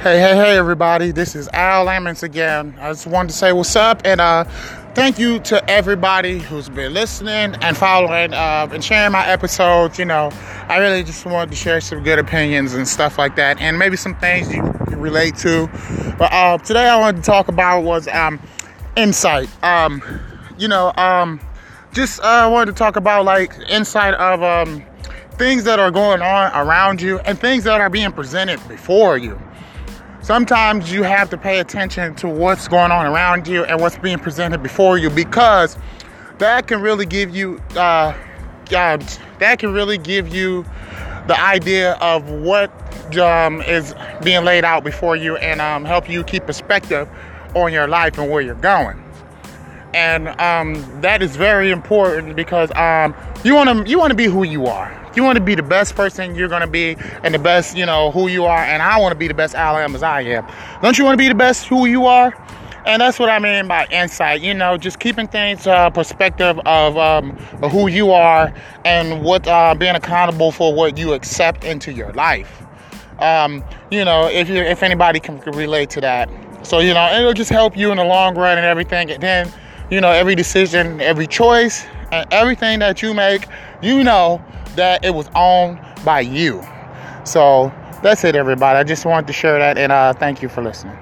Hey, hey, hey, everybody. This is Al Lamons again. I just wanted to say what's up and uh, thank you to everybody who's been listening and following uh, and sharing my episodes. You know, I really just wanted to share some good opinions and stuff like that and maybe some things you can relate to. But uh, today I wanted to talk about was um, insight. Um, you know, um, just uh, wanted to talk about like insight of um, things that are going on around you and things that are being presented before you sometimes you have to pay attention to what's going on around you and what's being presented before you because that can really give you uh, uh, that can really give you the idea of what um, is being laid out before you and um, help you keep perspective on your life and where you're going and um, that is very important because um, you want to you want to be who you are you want to be the best person you're going to be and the best, you know, who you are. And I want to be the best I am as I am. Don't you want to be the best who you are? And that's what I mean by insight, you know, just keeping things uh, perspective of, um, who you are and what uh, being accountable for what you accept into your life. Um, you know, if you if anybody can relate to that, so you know, it'll just help you in the long run and everything. And then, you know, every decision, every choice, and everything that you make, you know that it was owned by you. So that's it, everybody. I just wanted to share that and uh, thank you for listening.